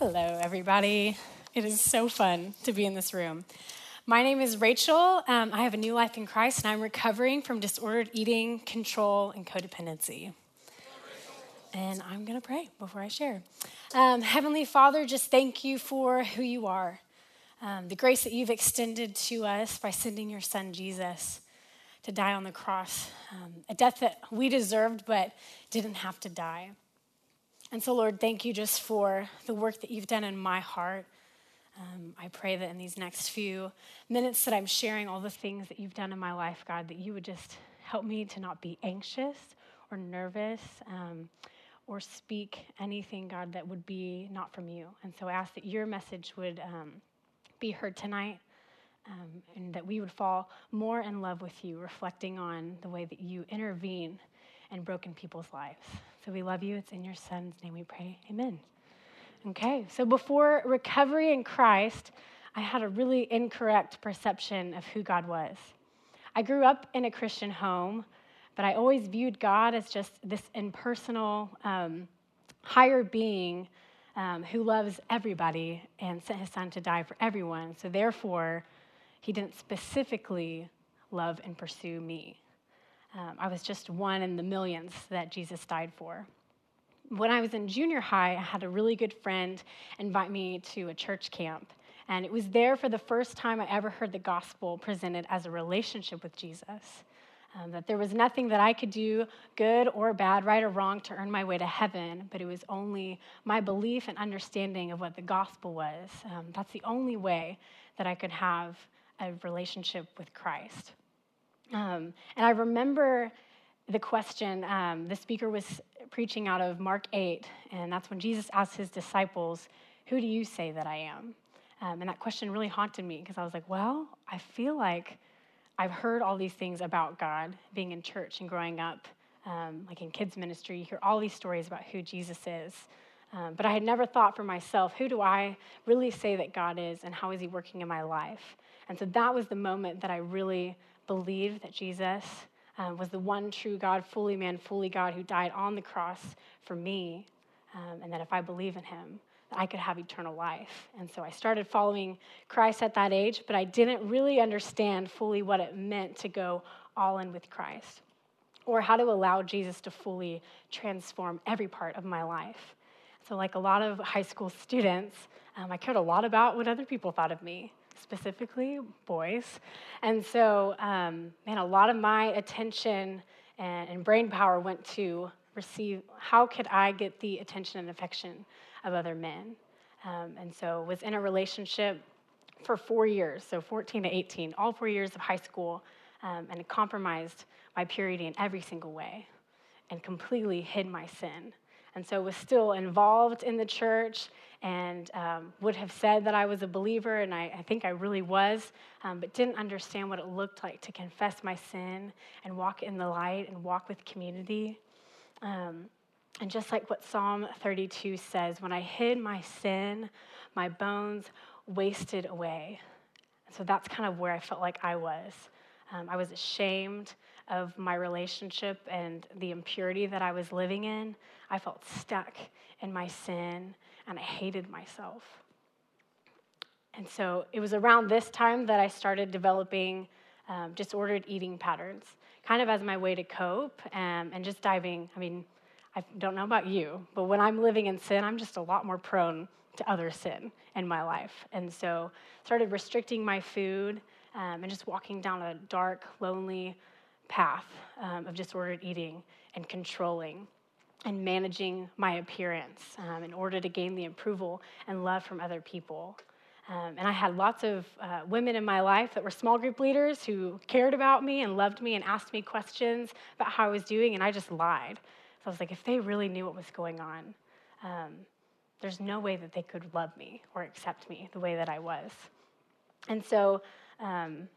Hello, everybody. It is so fun to be in this room. My name is Rachel. Um, I have a new life in Christ, and I'm recovering from disordered eating, control, and codependency. And I'm going to pray before I share. Um, Heavenly Father, just thank you for who you are, um, the grace that you've extended to us by sending your son, Jesus, to die on the cross, um, a death that we deserved but didn't have to die. And so, Lord, thank you just for the work that you've done in my heart. Um, I pray that in these next few minutes that I'm sharing all the things that you've done in my life, God, that you would just help me to not be anxious or nervous um, or speak anything, God, that would be not from you. And so I ask that your message would um, be heard tonight. Um, and that we would fall more in love with you, reflecting on the way that you intervene in broken people's lives. So we love you. It's in your son's name we pray. Amen. Okay, so before recovery in Christ, I had a really incorrect perception of who God was. I grew up in a Christian home, but I always viewed God as just this impersonal, um, higher being um, who loves everybody and sent his son to die for everyone. So therefore, he didn't specifically love and pursue me. Um, I was just one in the millions that Jesus died for. When I was in junior high, I had a really good friend invite me to a church camp. And it was there for the first time I ever heard the gospel presented as a relationship with Jesus. Um, that there was nothing that I could do, good or bad, right or wrong, to earn my way to heaven, but it was only my belief and understanding of what the gospel was. Um, that's the only way that I could have a relationship with Christ. Um, and I remember the question, um, the speaker was preaching out of Mark 8, and that's when Jesus asked his disciples, Who do you say that I am? Um, and that question really haunted me because I was like, Well, I feel like I've heard all these things about God being in church and growing up, um, like in kids' ministry. You hear all these stories about who Jesus is. Um, but I had never thought for myself, who do I really say that God is and how is he working in my life? And so that was the moment that I really believed that Jesus um, was the one true God, fully man, fully God, who died on the cross for me, um, and that if I believe in him, I could have eternal life. And so I started following Christ at that age, but I didn't really understand fully what it meant to go all in with Christ or how to allow Jesus to fully transform every part of my life. So, like a lot of high school students, um, I cared a lot about what other people thought of me specifically boys. And so, um, man, a lot of my attention and, and brain power went to receive how could I get the attention and affection of other men? Um, and so, was in a relationship for four years, so 14 to 18, all four years of high school, um, and compromised my purity in every single way and completely hid my sin. And so was still involved in the church and um, would have said that I was a believer, and I, I think I really was, um, but didn't understand what it looked like to confess my sin and walk in the light and walk with community. Um, and just like what Psalm 32 says, when I hid my sin, my bones wasted away. So that's kind of where I felt like I was. Um, I was ashamed of my relationship and the impurity that I was living in. I felt stuck in my sin and I hated myself. And so it was around this time that I started developing um, disordered eating patterns, kind of as my way to cope um, and just diving. I mean, I don't know about you, but when I'm living in sin, I'm just a lot more prone to other sin in my life. And so started restricting my food um, and just walking down a dark, lonely path um, of disordered eating and controlling and managing my appearance um, in order to gain the approval and love from other people. Um, and I had lots of uh, women in my life that were small group leaders who cared about me and loved me and asked me questions about how I was doing, and I just lied. So I was like, if they really knew what was going on, um, there's no way that they could love me or accept me the way that I was. And so um,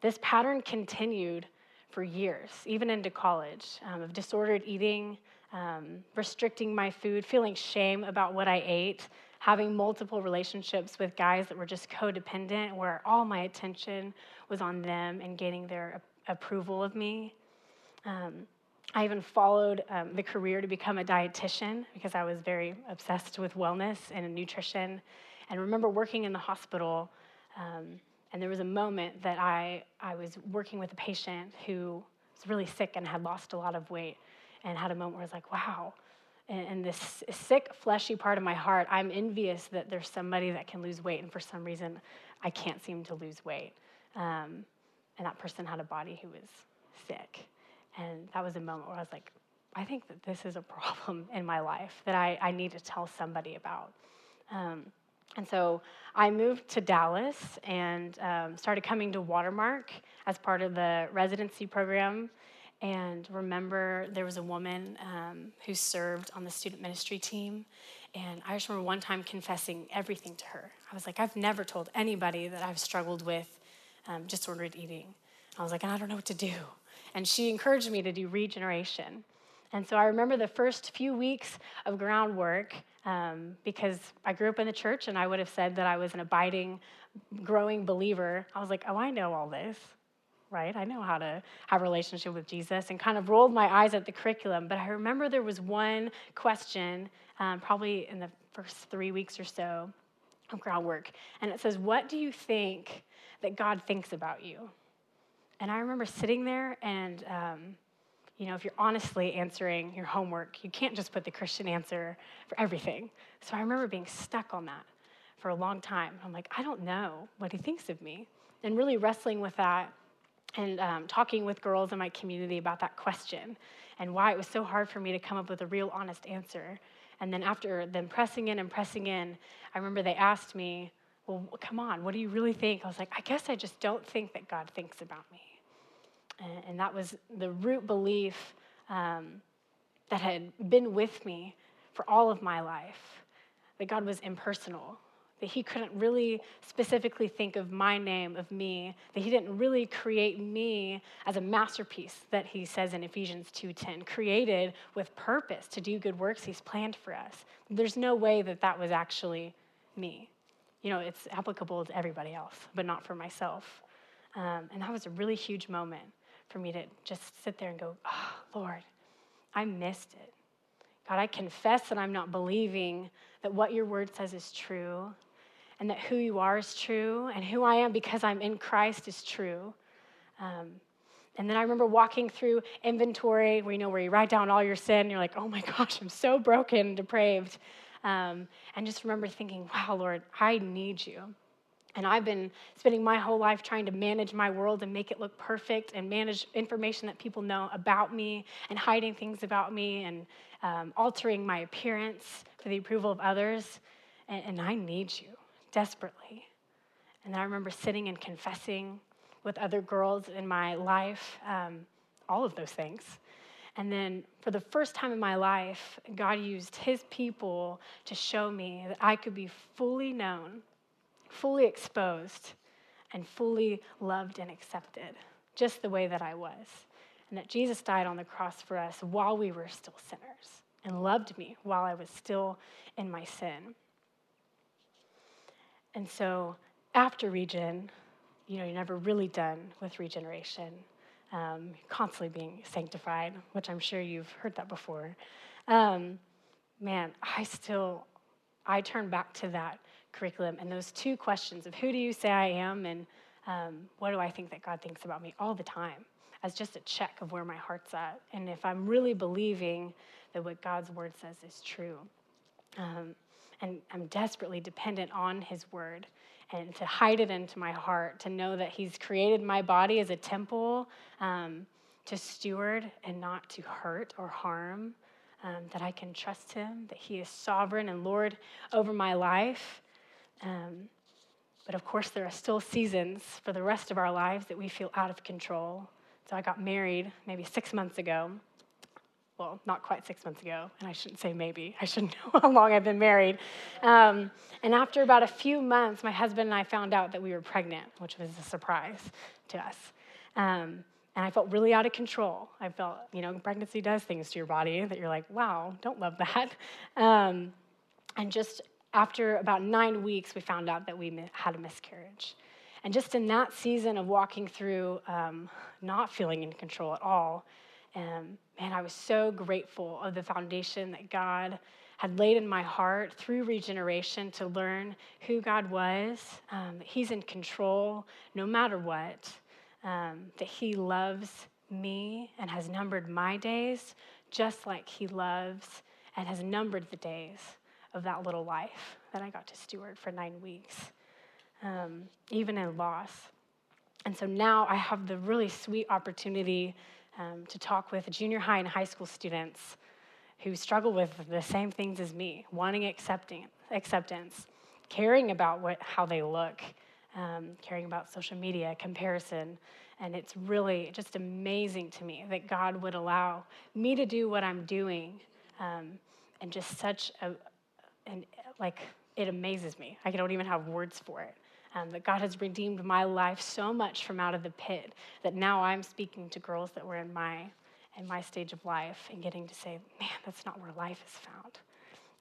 this pattern continued for years, even into college, um, of disordered eating, um, restricting my food, feeling shame about what I ate, having multiple relationships with guys that were just codependent, where all my attention was on them and gaining their approval of me. Um, I even followed um, the career to become a dietitian because I was very obsessed with wellness and nutrition. And remember working in the hospital, um, and there was a moment that I, I was working with a patient who was really sick and had lost a lot of weight, and had a moment where I was like, wow. And, and this sick, fleshy part of my heart, I'm envious that there's somebody that can lose weight, and for some reason, I can't seem to lose weight. Um, and that person had a body who was sick. And that was a moment where I was like, I think that this is a problem in my life that I, I need to tell somebody about. Um, and so I moved to Dallas and um, started coming to Watermark as part of the residency program. And remember, there was a woman um, who served on the student ministry team. And I just remember one time confessing everything to her. I was like, I've never told anybody that I've struggled with um, disordered eating. I was like, I don't know what to do and she encouraged me to do regeneration. And so I remember the first few weeks of groundwork um, because I grew up in the church and I would have said that I was an abiding, growing believer. I was like, oh, I know all this, right? I know how to have a relationship with Jesus and kind of rolled my eyes at the curriculum. But I remember there was one question, um, probably in the first three weeks or so of groundwork, and it says, What do you think that God thinks about you? And I remember sitting there and, um, you know, if you're honestly answering your homework, you can't just put the Christian answer for everything. So I remember being stuck on that for a long time. I'm like, I don't know what he thinks of me. And really wrestling with that and um, talking with girls in my community about that question and why it was so hard for me to come up with a real honest answer. And then after them pressing in and pressing in, I remember they asked me, Well, come on, what do you really think? I was like, I guess I just don't think that God thinks about me. And, and that was the root belief um, that had been with me for all of my life that God was impersonal, that He couldn't really specifically think of my name, of me, that He didn't really create me as a masterpiece that He says in Ephesians 2:10, created with purpose to do good works He's planned for us. There's no way that that was actually me. You know, it's applicable to everybody else, but not for myself. Um, and that was a really huge moment for me to just sit there and go, oh, Lord, I missed it. God, I confess that I'm not believing that what your word says is true and that who you are is true and who I am because I'm in Christ is true. Um, and then I remember walking through inventory where you know where you write down all your sin and you're like, oh my gosh, I'm so broken and depraved. Um, and just remember thinking, wow, Lord, I need you. And I've been spending my whole life trying to manage my world and make it look perfect and manage information that people know about me and hiding things about me and um, altering my appearance for the approval of others. And, and I need you desperately. And I remember sitting and confessing with other girls in my life, um, all of those things. And then for the first time in my life, God used his people to show me that I could be fully known fully exposed and fully loved and accepted, just the way that I was. And that Jesus died on the cross for us while we were still sinners and loved me while I was still in my sin. And so after regen, you know, you're never really done with regeneration, um, constantly being sanctified, which I'm sure you've heard that before. Um, man, I still, I turn back to that curriculum and those two questions of who do you say I am and um, what do I think that God thinks about me all the time as just a check of where my heart's at and if I'm really believing that what God's word says is true. Um, and I'm desperately dependent on his word and to hide it into my heart, to know that he's created my body as a temple um, to steward and not to hurt or harm. Um, that I can trust him, that he is sovereign and Lord over my life, um, but of course, there are still seasons for the rest of our lives that we feel out of control. So I got married maybe six months ago. Well, not quite six months ago, and I shouldn't say maybe. I should know how long I've been married. Um, and after about a few months, my husband and I found out that we were pregnant, which was a surprise to us. Um, and I felt really out of control. I felt, you know, pregnancy does things to your body that you're like, wow, don't love that. Um, and just after about nine weeks, we found out that we had a miscarriage. And just in that season of walking through um, not feeling in control at all, Um, man, I was so grateful of the foundation that God had laid in my heart through regeneration to learn who God was, um, that He's in control no matter what, um, that He loves me and has numbered my days just like He loves and has numbered the days of that little life that I got to steward for nine weeks, um, even in loss. And so now I have the really sweet opportunity um, to talk with junior high and high school students who struggle with the same things as me, wanting accepting, acceptance, caring about what, how they look, um, caring about social media, comparison. And it's really just amazing to me that God would allow me to do what I'm doing um, and just such a, and like, it amazes me. I don't even have words for it. Um, that God has redeemed my life so much from out of the pit that now I'm speaking to girls that were in my in my stage of life and getting to say, man, that's not where life is found.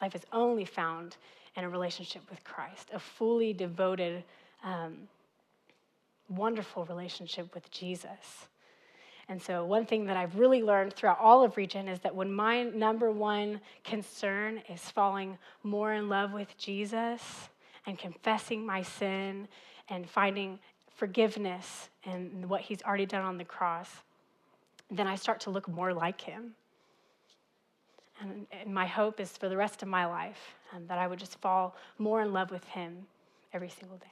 Life is only found in a relationship with Christ, a fully devoted, um, wonderful relationship with Jesus. And so, one thing that I've really learned throughout all of Regen is that when my number one concern is falling more in love with Jesus and confessing my sin and finding forgiveness and what he's already done on the cross, then I start to look more like him. And, and my hope is for the rest of my life um, that I would just fall more in love with him every single day.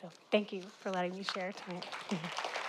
So, thank you for letting me share tonight.